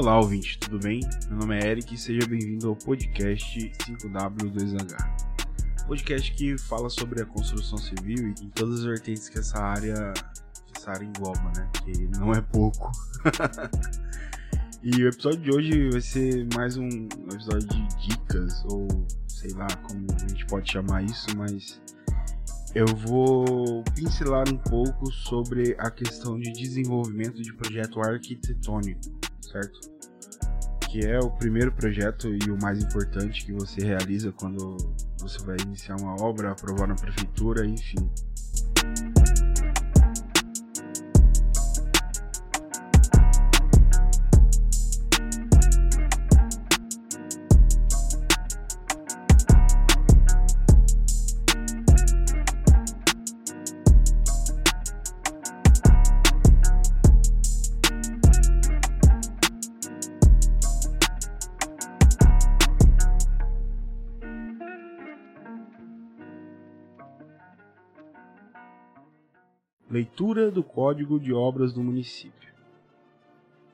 Olá, ouvinte, tudo bem? Meu nome é Eric e seja bem-vindo ao podcast 5W2H. Podcast que fala sobre a construção civil e em todas as vertentes que essa área, essa área engloba, né? Que não é pouco. e o episódio de hoje vai ser mais um episódio de dicas, ou sei lá como a gente pode chamar isso, mas eu vou pincelar um pouco sobre a questão de desenvolvimento de projeto arquitetônico, certo? Que é o primeiro projeto e o mais importante que você realiza quando você vai iniciar uma obra, aprovar na prefeitura, enfim. Leitura do Código de Obras do município.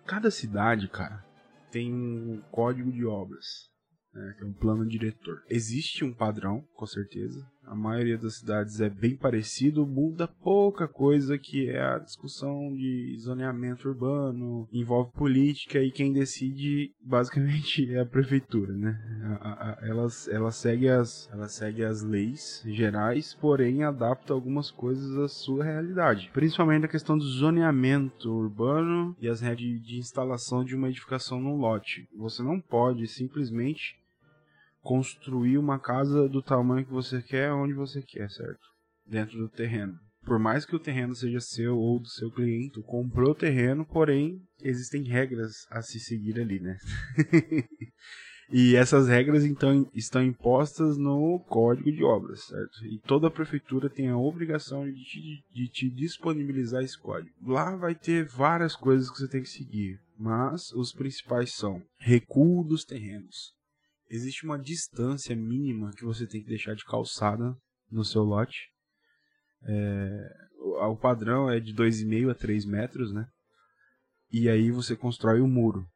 Cada cidade, cara, tem um código de obras, né, que é um plano diretor. Existe um padrão, com certeza, a maioria das cidades é bem parecido, muda pouca coisa que é a discussão de zoneamento urbano, envolve política e quem decide basicamente é a prefeitura, né? Ela, ela, segue, as, ela segue as leis gerais, porém adapta algumas coisas à sua realidade. Principalmente a questão do zoneamento urbano e as regras de, de instalação de uma edificação num lote. Você não pode simplesmente construir uma casa do tamanho que você quer, onde você quer, certo? Dentro do terreno. Por mais que o terreno seja seu ou do seu cliente, comprou o terreno, porém existem regras a se seguir ali, né? e essas regras então estão impostas no Código de Obras, certo? E toda a prefeitura tem a obrigação de te, de te disponibilizar esse código. Lá vai ter várias coisas que você tem que seguir, mas os principais são recuo dos terrenos, existe uma distância mínima que você tem que deixar de calçada no seu lote. É, o padrão é de 2,5 a 3 metros, né? E aí você constrói o muro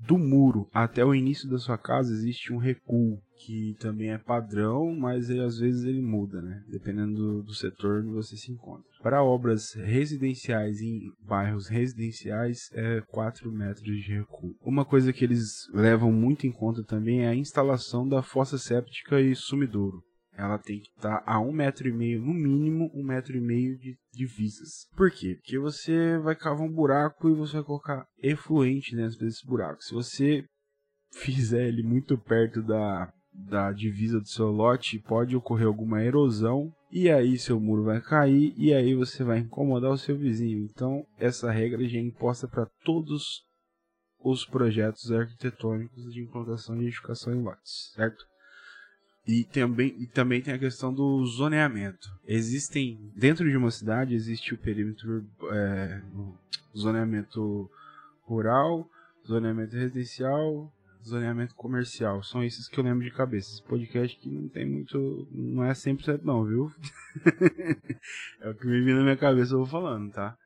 do muro até o início da sua casa existe um recuo que também é padrão, mas ele, às vezes ele muda, né? Dependendo do, do, setor onde você se encontra. Para obras residenciais em bairros residenciais é 4 metros de recuo. Uma coisa que eles levam muito em conta também é a instalação da fossa séptica e sumidouro ela tem que estar a um metro e meio, no mínimo um metro e meio de divisas. Por quê? Porque você vai cavar um buraco e você vai colocar efluente dentro desse buraco. Se você fizer ele muito perto da, da divisa do seu lote, pode ocorrer alguma erosão e aí seu muro vai cair e aí você vai incomodar o seu vizinho. Então, essa regra já é imposta para todos os projetos arquitetônicos de implantação de edificação em lotes, certo? E também, e também tem a questão do zoneamento. Existem, dentro de uma cidade, existe o perímetro, é, zoneamento rural, zoneamento residencial, zoneamento comercial. São esses que eu lembro de cabeça. Esse podcast que não tem muito. Não é 100% não, viu? é o que me vem na minha cabeça eu vou falando, tá?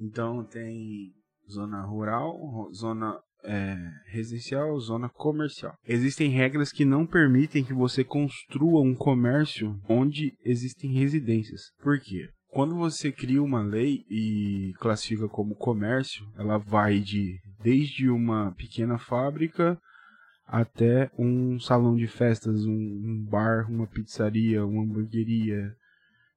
Então tem zona rural, zona é, residencial, zona comercial. Existem regras que não permitem que você construa um comércio onde existem residências. Por quê? Quando você cria uma lei e classifica como comércio, ela vai de desde uma pequena fábrica até um salão de festas, um, um bar, uma pizzaria, uma hamburgueria,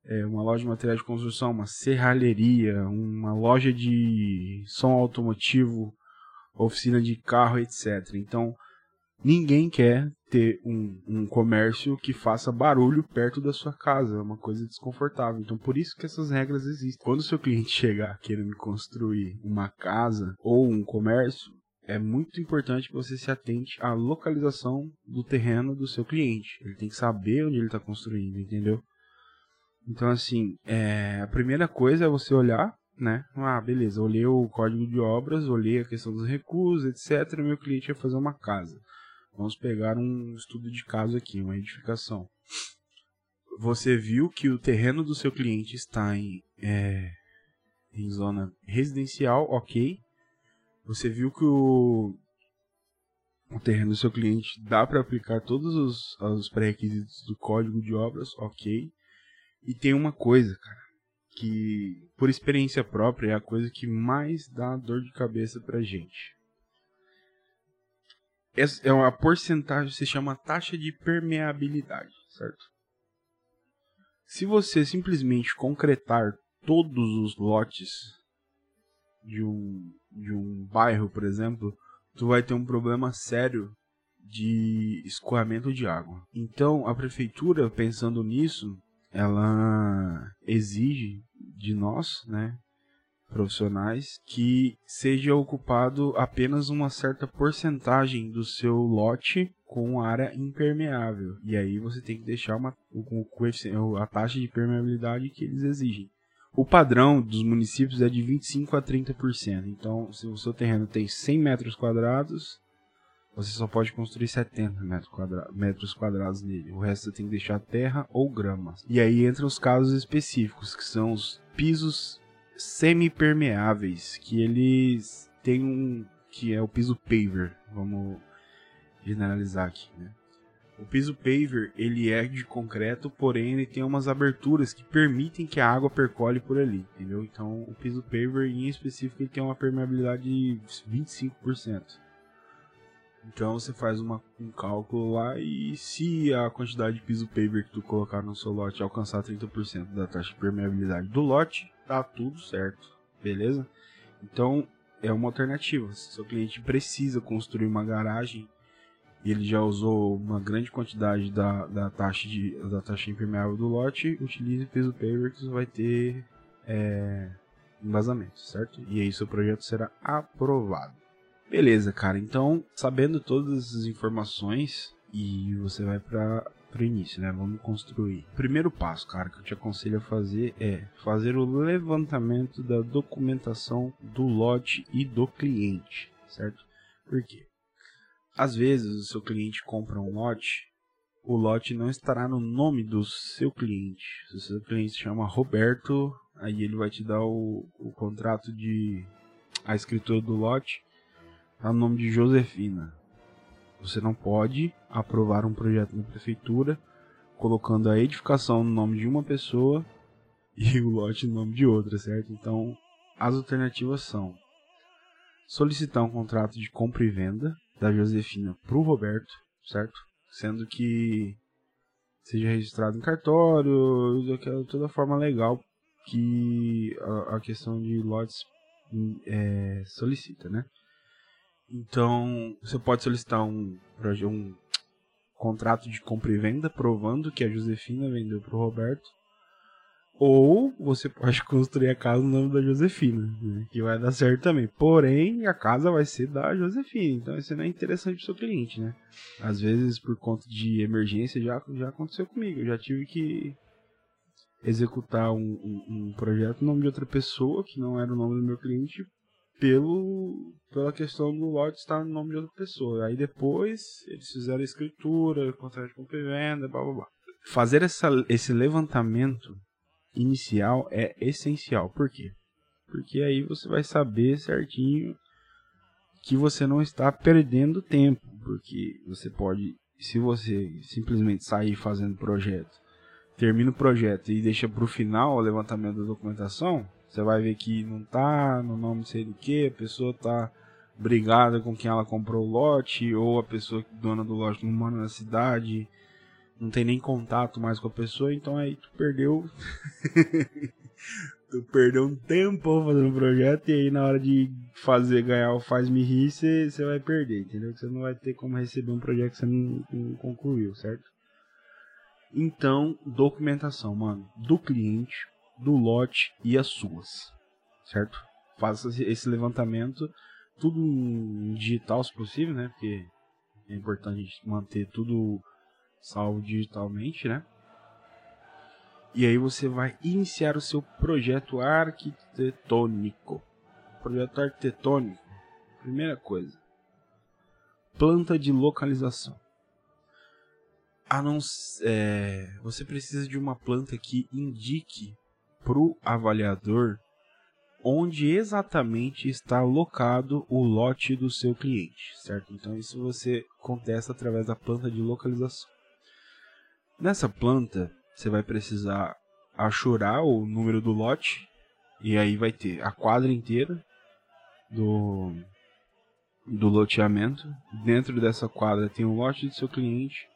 é, uma loja de materiais de construção, uma serralheria, uma loja de som automotivo, oficina de carro, etc. Então, ninguém quer ter um, um comércio que faça barulho perto da sua casa, é uma coisa desconfortável. Então, por isso que essas regras existem. Quando o seu cliente chegar querendo construir uma casa ou um comércio, é muito importante que você se atente à localização do terreno do seu cliente. Ele tem que saber onde ele está construindo, entendeu? Então, assim, é, a primeira coisa é você olhar né? Ah, beleza, olhei o código de obras, olhei a questão dos recursos, etc. Meu cliente ia fazer uma casa. Vamos pegar um estudo de caso aqui, uma edificação. Você viu que o terreno do seu cliente está em, é, em zona residencial, ok. Você viu que o, o terreno do seu cliente, dá para aplicar todos os, os pré-requisitos do código de obras, ok. E tem uma coisa, cara, que por experiência própria é a coisa que mais dá dor de cabeça pra gente. É uma porcentagem, se chama taxa de permeabilidade, certo? Se você simplesmente concretar todos os lotes de um, de um bairro, por exemplo, tu vai ter um problema sério de escoamento de água. Então, a prefeitura, pensando nisso, ela exige de nós, né, profissionais, que seja ocupado apenas uma certa porcentagem do seu lote com área impermeável. E aí você tem que deixar uma, a taxa de permeabilidade que eles exigem. O padrão dos municípios é de 25 a 30%. Então, se o seu terreno tem 100 metros quadrados, você só pode construir 70 metros, quadra metros quadrados nele. O resto você tem que deixar terra ou grama. E aí entram os casos específicos, que são os pisos semi-permeáveis, que eles têm um que é o piso paver. Vamos generalizar aqui, né? O piso paver, ele é de concreto, porém ele tem umas aberturas que permitem que a água percole por ali, entendeu? Então, o piso paver em específico ele tem uma permeabilidade de 25%. Então, você faz uma, um cálculo lá e se a quantidade de piso paver que tu colocar no seu lote alcançar 30% da taxa de permeabilidade do lote, tá tudo certo, beleza? Então, é uma alternativa. Se seu cliente precisa construir uma garagem e ele já usou uma grande quantidade da, da, taxa, de, da taxa impermeável do lote, utilize peso paver que você vai ter é, embasamento, certo? E aí seu projeto será aprovado. Beleza, cara. Então, sabendo todas essas informações, e você vai para o início, né? Vamos construir. Primeiro passo, cara, que eu te aconselho a fazer é fazer o levantamento da documentação do lote e do cliente, certo? Por quê? Às vezes o seu cliente compra um lote, o lote não estará no nome do seu cliente. Se o seu cliente se chama Roberto, aí ele vai te dar o, o contrato de a escritura do lote tá no nome de Josefina. Você não pode aprovar um projeto na prefeitura colocando a edificação no nome de uma pessoa e o lote no nome de outra, certo? Então, as alternativas são solicitar um contrato de compra e venda da Josefina para o Roberto, certo? Sendo que seja registrado em cartório, daquela toda forma legal que a, a questão de lotes é, solicita, né? Então, você pode solicitar um, um contrato de compra e venda provando que a Josefina vendeu para o Roberto ou você pode construir a casa no nome da Josefina, né? que vai dar certo também. Porém, a casa vai ser da Josefina, então isso não é interessante para o seu cliente, né? Às vezes, por conta de emergência, já, já aconteceu comigo. Eu já tive que executar um, um, um projeto no nome de outra pessoa, que não era o nome do meu cliente, pelo, pela questão do lote estar no nome de outra pessoa. Aí depois, eles fizeram a escritura, contrato de compra e venda, blá blá blá. Fazer essa, esse levantamento inicial é essencial. Por quê? Porque aí você vai saber certinho que você não está perdendo tempo, porque você pode, se você simplesmente sair fazendo projeto, termina o projeto e deixa para o final o levantamento da documentação, você vai ver que não tá no nome sei do que, a pessoa tá brigada com quem ela comprou o lote, ou a pessoa dona do lote não mora na cidade, não tem nem contato mais com a pessoa, então aí tu perdeu. tu perdeu um tempo fazendo um projeto e aí na hora de fazer, ganhar o faz-me rir, você vai perder, entendeu? Você não vai ter como receber um projeto que você não, não concluiu, certo? Então, documentação, mano, do cliente, do lote e as suas, certo? Faça esse levantamento, tudo digital se possível, né? Porque é importante manter tudo salvo digitalmente, né? E aí você vai iniciar o seu projeto arquitetônico. Projeto arquitetônico. Primeira coisa. Planta de localização. A não, é, você precisa de uma planta que indique para o avaliador onde exatamente está locado o lote do seu cliente, certo? Então isso você contesta através da planta de localização. Nessa planta, você vai precisar achurar o número do lote e aí vai ter a quadra inteira do do loteamento. Dentro dessa quadra tem o lote do seu cliente.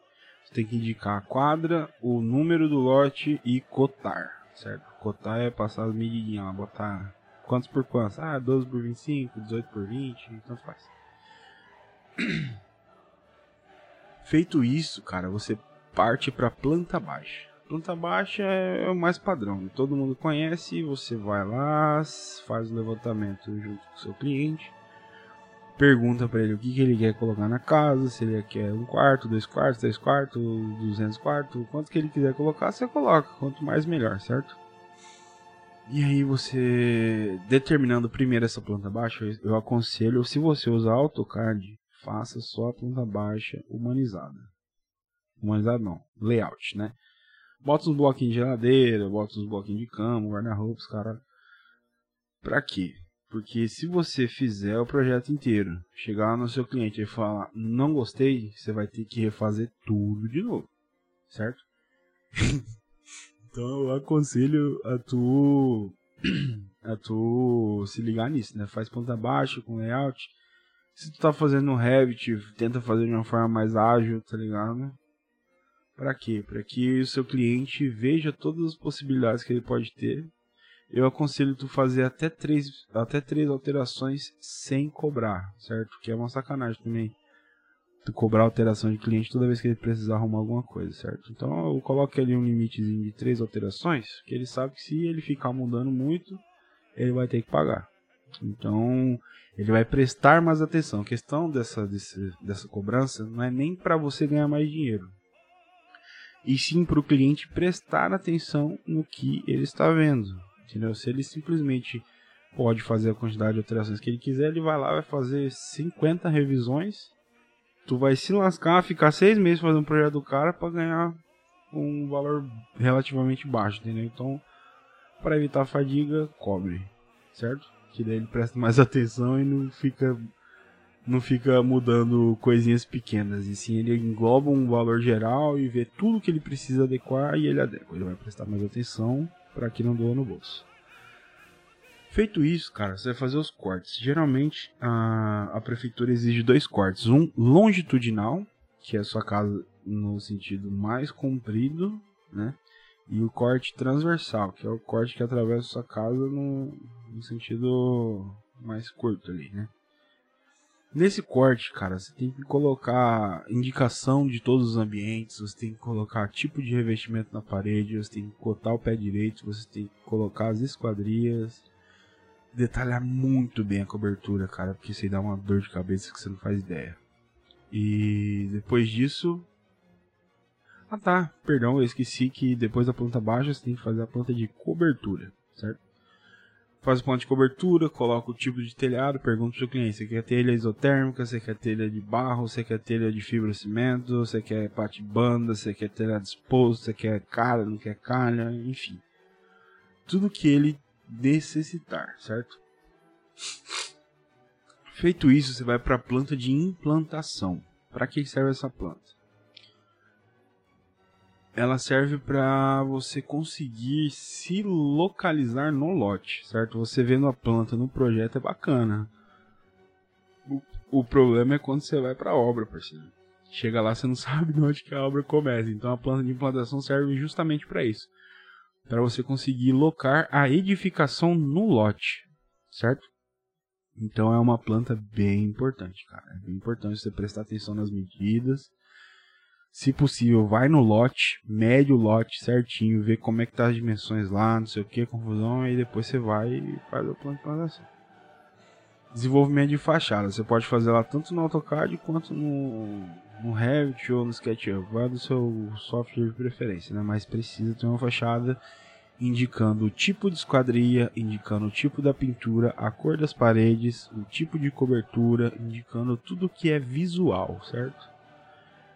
Você tem que indicar a quadra, o número do lote e cotar, certo? Cotar é passar as medidinhas, botar quantos por quantos? Ah, 12 por 25, 18 por 20, tanto faz. Feito isso, cara, você parte para planta baixa. Planta baixa é o mais padrão, todo mundo conhece. Você vai lá, faz o levantamento junto com o seu cliente, pergunta para ele o que, que ele quer colocar na casa, se ele quer um quarto, dois quartos, três quartos, duzentos quartos, quanto que ele quiser colocar, você coloca, quanto mais melhor, certo? E aí você, determinando primeiro essa planta baixa, eu aconselho, se você usar AutoCAD, faça só a planta baixa humanizada. Humanizada não, layout, né? Bota uns bloquinhos de geladeira, bota uns bloquinhos de cama, guarda-roupas, cara. Pra quê? Porque se você fizer o projeto inteiro, chegar no seu cliente e falar não gostei, você vai ter que refazer tudo de novo, certo? Então eu aconselho a tu a tu se ligar nisso, né? Faz ponta baixa com layout. Se tu tá fazendo no Revit, tenta fazer de uma forma mais ágil, tá ligado? Para quê? Para que o seu cliente veja todas as possibilidades que ele pode ter. Eu aconselho tu fazer até três, até três alterações sem cobrar, certo? Que é uma sacanagem também cobrar alteração de cliente toda vez que ele precisar arrumar alguma coisa, certo? Então eu coloco ali um limitezinho de três alterações, que ele sabe que se ele ficar mudando muito, ele vai ter que pagar. Então ele vai prestar mais atenção. A questão dessa, desse, dessa cobrança não é nem para você ganhar mais dinheiro, e sim para o cliente prestar atenção no que ele está vendo. Entendeu? Se ele simplesmente pode fazer a quantidade de alterações que ele quiser, ele vai lá vai fazer 50 revisões tu vai se lascar, ficar seis meses fazendo um projeto do cara para ganhar um valor relativamente baixo, entendeu? Então, para evitar fadiga, cobre, certo? Que daí ele presta mais atenção e não fica não fica mudando coisinhas pequenas, e sim ele engloba um valor geral e vê tudo que ele precisa adequar e ele adequa. Ele vai prestar mais atenção para que não doa no bolso. Feito isso, cara, você vai fazer os cortes. Geralmente a, a prefeitura exige dois cortes: um longitudinal, que é a sua casa no sentido mais comprido, né? E o corte transversal, que é o corte que atravessa a sua casa no, no sentido mais curto ali, né? Nesse corte, cara, você tem que colocar indicação de todos os ambientes, você tem que colocar tipo de revestimento na parede, você tem que cotar o pé direito, você tem que colocar as esquadrias, detalhar muito bem a cobertura, cara, porque isso aí dá uma dor de cabeça que você não faz ideia. E depois disso. Ah tá, perdão, eu esqueci que depois da planta baixa você tem que fazer a planta de cobertura, certo? Faz a planta de cobertura, coloca o tipo de telhado, pergunta pro seu cliente, você quer telha isotérmica, você quer telha de barro, você quer telha de fibrocimento, você quer pate banda, você quer telhado exposto, você quer calha, não quer calha, enfim. Tudo que ele necessitar, certo? Feito isso, você vai para a planta de implantação. Para que serve essa planta? Ela serve para você conseguir se localizar no lote, certo? Você vendo a planta no projeto é bacana. O, o problema é quando você vai para a obra, parceiro. Chega lá, você não sabe onde que a obra começa. Então a planta de implantação serve justamente para isso para você conseguir locar a edificação no lote, certo? Então é uma planta bem importante, cara. É bem importante você prestar atenção nas medidas. Se possível, vai no lote, mede o lote certinho, vê como é que tá as dimensões lá, não sei o que, confusão, e depois você vai e faz a planta de plantação. Desenvolvimento de fachada, você pode fazer lá tanto no AutoCAD quanto no, no Revit ou no SketchUp, vai do seu software de preferência, né? Mas precisa ter uma fachada indicando o tipo de esquadria, indicando o tipo da pintura, a cor das paredes, o tipo de cobertura, indicando tudo que é visual, certo?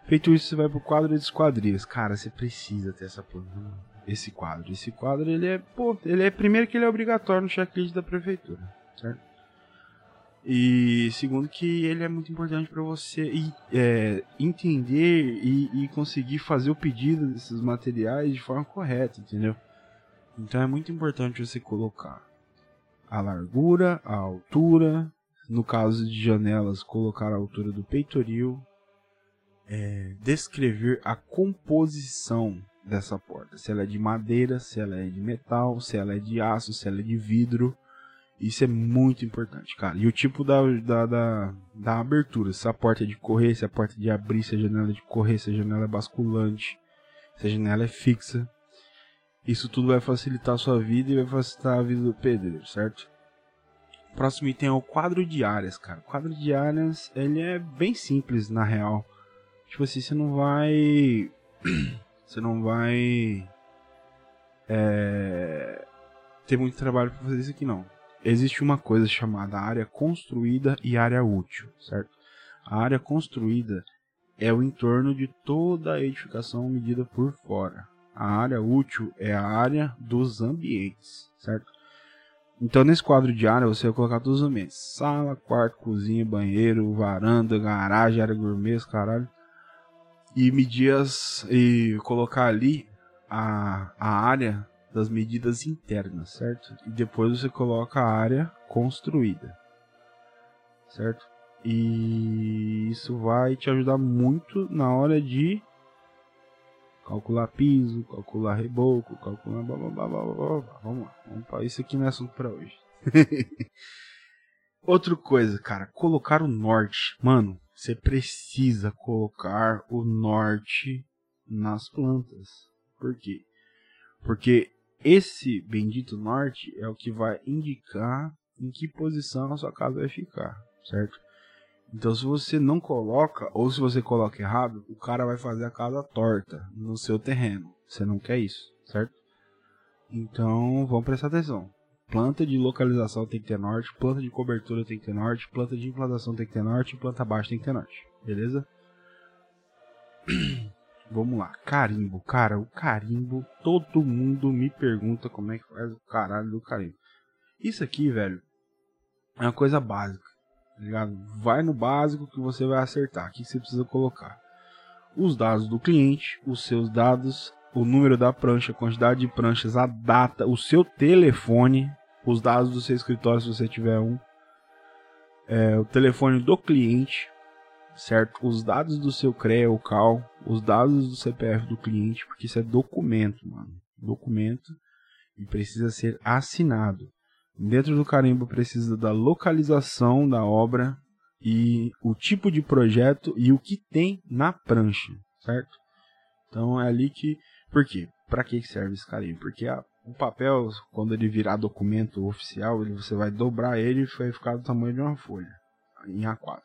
Feito isso, você vai pro quadro de esquadrias. Cara, você precisa ter essa planta. esse quadro? Esse quadro, ele é, pô, ele é primeiro que ele é obrigatório no checklist da prefeitura, certo? E segundo que ele é muito importante para você é, entender e, e, conseguir fazer o pedido desses materiais de forma correta, entendeu? Então é muito importante você colocar a largura, a altura, no caso de janelas, colocar a altura do peitoril, é, descrever a composição dessa porta, se ela é de madeira, se ela é de metal, se ela é de aço, se ela é de vidro. Isso é muito importante, cara. E o tipo da, da, da, da abertura, se a porta é de correr, se a porta é de abrir, se a janela é de correr, se a janela é basculante, se a janela é fixa. Isso tudo vai facilitar a sua vida e vai facilitar a vida do pedreiro, certo? O próximo item é o quadro de áreas, cara. O quadro de áreas, ele é bem simples, na real. Tipo assim, você não vai... você não vai... É... Ter muito trabalho para fazer isso aqui, não. Existe uma coisa chamada área construída e área útil, certo? A área construída é o entorno de toda a edificação medida por fora. A área útil é a área dos ambientes, certo? Então, nesse quadro de área, você vai colocar todos os ambientes: sala, quarto, cozinha, banheiro, varanda, garagem, área gourmet, caralho. E medir as, e colocar ali a, a área das medidas internas, certo? E depois você coloca a área construída, certo? E isso vai te ajudar muito na hora de calcular piso, calcular reboco, calcular blá blá blá blá blá blá. Vamos lá, vamos para isso aqui não é assunto para hoje. Outra coisa, cara, colocar o norte. Mano, você precisa colocar o norte nas plantas. Por quê? Porque esse bendito norte é o que vai indicar em que posição a sua casa vai ficar, certo? Então, se você não coloca, ou se você coloca errado, o cara vai fazer a casa torta no seu terreno. Você não quer isso, certo? Então, vamos prestar atenção. Planta de localização tem que ter norte, planta de cobertura tem que ter norte, planta de implantação tem que ter norte, planta baixa tem que ter norte. Beleza? Vamos lá. Carimbo. Cara, o carimbo, todo mundo me pergunta como é que faz o caralho do carimbo. Isso aqui, velho, é uma coisa básica tá ligado? Vai no básico que você vai acertar. O que você precisa colocar? Os dados do cliente, os seus dados, o número da prancha, a quantidade de pranchas, a data, o seu telefone, os dados do seu escritório se você tiver um, é, o telefone do cliente, certo? Os dados do seu CREA ou CAL, os dados do CPF do cliente, porque isso é documento, mano. Documento e precisa ser assinado. Dentro do carimbo precisa da localização da obra e o tipo de projeto e o que tem na prancha, certo? Então é ali que. Por quê? Para que serve esse carimbo? Porque a, o papel, quando ele virar documento oficial, ele, você vai dobrar ele e vai ficar do tamanho de uma folha, em A4.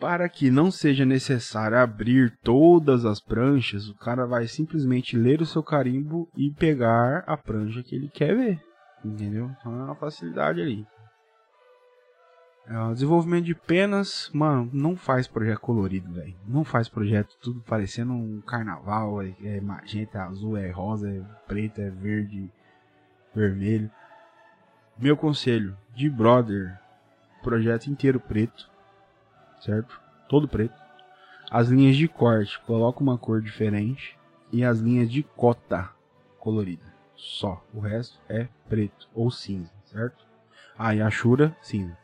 Para que não seja necessário abrir todas as pranchas, o cara vai simplesmente ler o seu carimbo e pegar a prancha que ele quer ver. Entendeu? Então é uma facilidade ali. É, desenvolvimento de penas, mano, não faz projeto colorido, velho. Não faz projeto tudo parecendo um carnaval. É, é magenta, é azul, é rosa, é preto, é verde, vermelho. Meu conselho, de brother, projeto inteiro preto, certo? Todo preto. As linhas de corte, coloca uma cor diferente. E as linhas de cota colorida só. O resto é preto ou cinza, certo? Ah, e a Shura, cinza.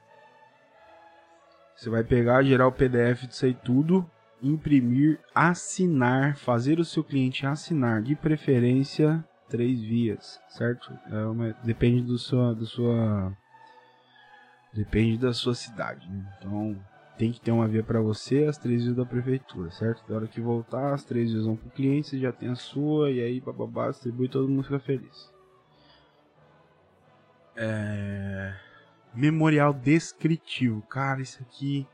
Você vai pegar, gerar o PDF disso aí tudo, imprimir, assinar, fazer o seu cliente assinar, de preferência três vias, certo? É uma, depende do sua, do sua, depende da sua cidade. Né? Então tem que ter uma via para você, as três vias da prefeitura, certo? Da hora que voltar, as três vias vão pro cliente, você já tem a sua, e aí bababá, distribui todo mundo fica feliz. É... Memorial descritivo. Cara, isso aqui.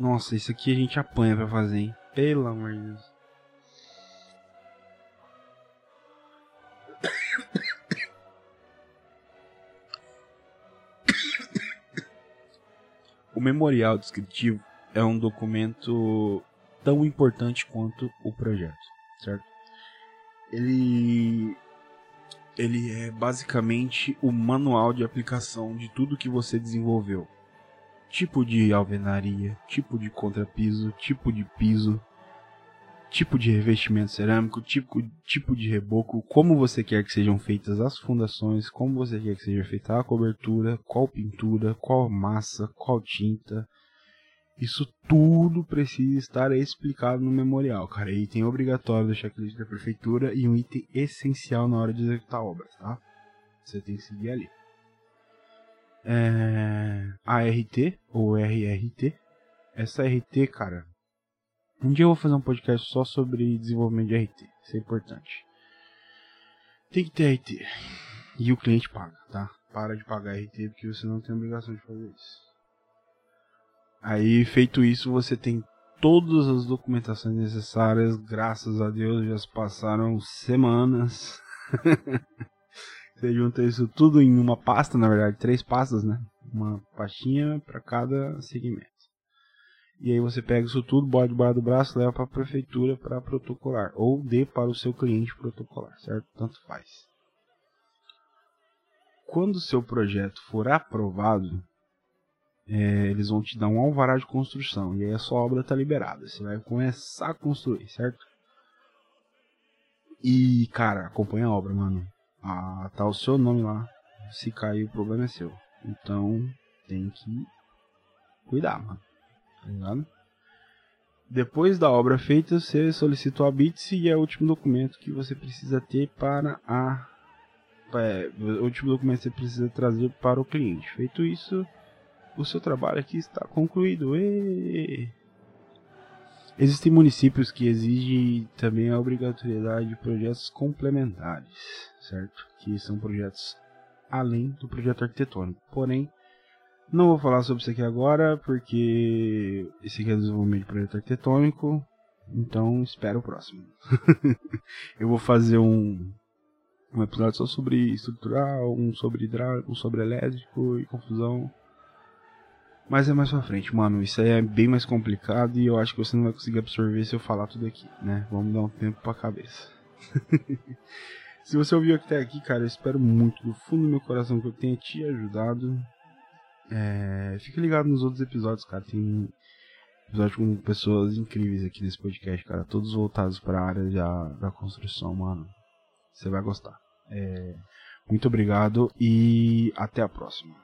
Nossa, isso aqui a gente apanha pra fazer, hein? Pelo amor de Deus. Memorial descritivo é um documento tão importante quanto o projeto, certo? ele ele é basicamente o manual de aplicação de tudo que você desenvolveu. Tipo de alvenaria, tipo de contrapiso, tipo de piso, tipo de revestimento cerâmico, tipo, tipo de reboco, como você quer que sejam feitas as fundações, como você quer que seja feita a cobertura, qual pintura, qual massa, qual tinta. Isso tudo precisa estar explicado no memorial, cara. Item obrigatório do checklist da prefeitura e um item essencial na hora de executar obras, tá? Você tem que seguir ali. É... ART ou RRT. Essa RT, cara, um dia eu vou fazer um podcast só sobre desenvolvimento de RT. Isso é importante. Tem que ter RT. E o cliente paga, tá? Para de pagar RT porque você não tem obrigação de fazer isso. Aí, feito isso, você tem todas as documentações necessárias. Graças a Deus, já se passaram semanas. você junta isso tudo em uma pasta, na verdade, três pastas, né? Uma pastinha para cada segmento. E aí você pega isso tudo, bota debaixo do braço, leva para a prefeitura para protocolar. Ou dê para o seu cliente protocolar, certo? Tanto faz. Quando o seu projeto for aprovado, é, eles vão te dar um alvará de construção. E aí a sua obra está liberada. Você vai começar a construir, certo? E, cara, acompanha a obra, mano. Ah, tá o seu nome lá. Se cair, o problema é seu. Então, tem que cuidar, mano tá ligado? Depois da obra feita, você solicita o ABITS e é o último documento que você precisa ter para a. É, o último documento que você precisa trazer para o cliente. Feito isso, o seu trabalho aqui está concluído. E... Existem municípios que exigem também a obrigatoriedade de projetos complementares, certo? Que são projetos além do projeto arquitetônico. Porém, não vou falar sobre isso aqui agora, porque esse aqui é desenvolvimento de projeto arquitetônico. Então espera o próximo. eu vou fazer um, um episódio só sobre estrutural, um sobre hidráulico, um sobre elétrico e confusão. Mas é mais pra frente, mano. Isso aí é bem mais complicado e eu acho que você não vai conseguir absorver se eu falar tudo aqui, né? Vamos dar um tempo pra cabeça. se você ouviu até aqui, cara, eu espero muito do fundo do meu coração que eu tenha te ajudado. É, fica ligado nos outros episódios, cara. Tem episódio com pessoas incríveis aqui nesse podcast, cara. Todos voltados para a área da, da construção, mano. Você vai gostar. É, muito obrigado e até a próxima.